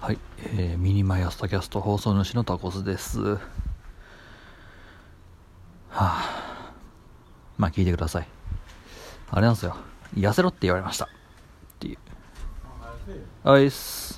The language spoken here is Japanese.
はい、えー、ミニマイアストキャスト放送主のタコスです。はあ、まあ聞いてください。あれなんですよ、痩せろって言われました。っていう。あいっす。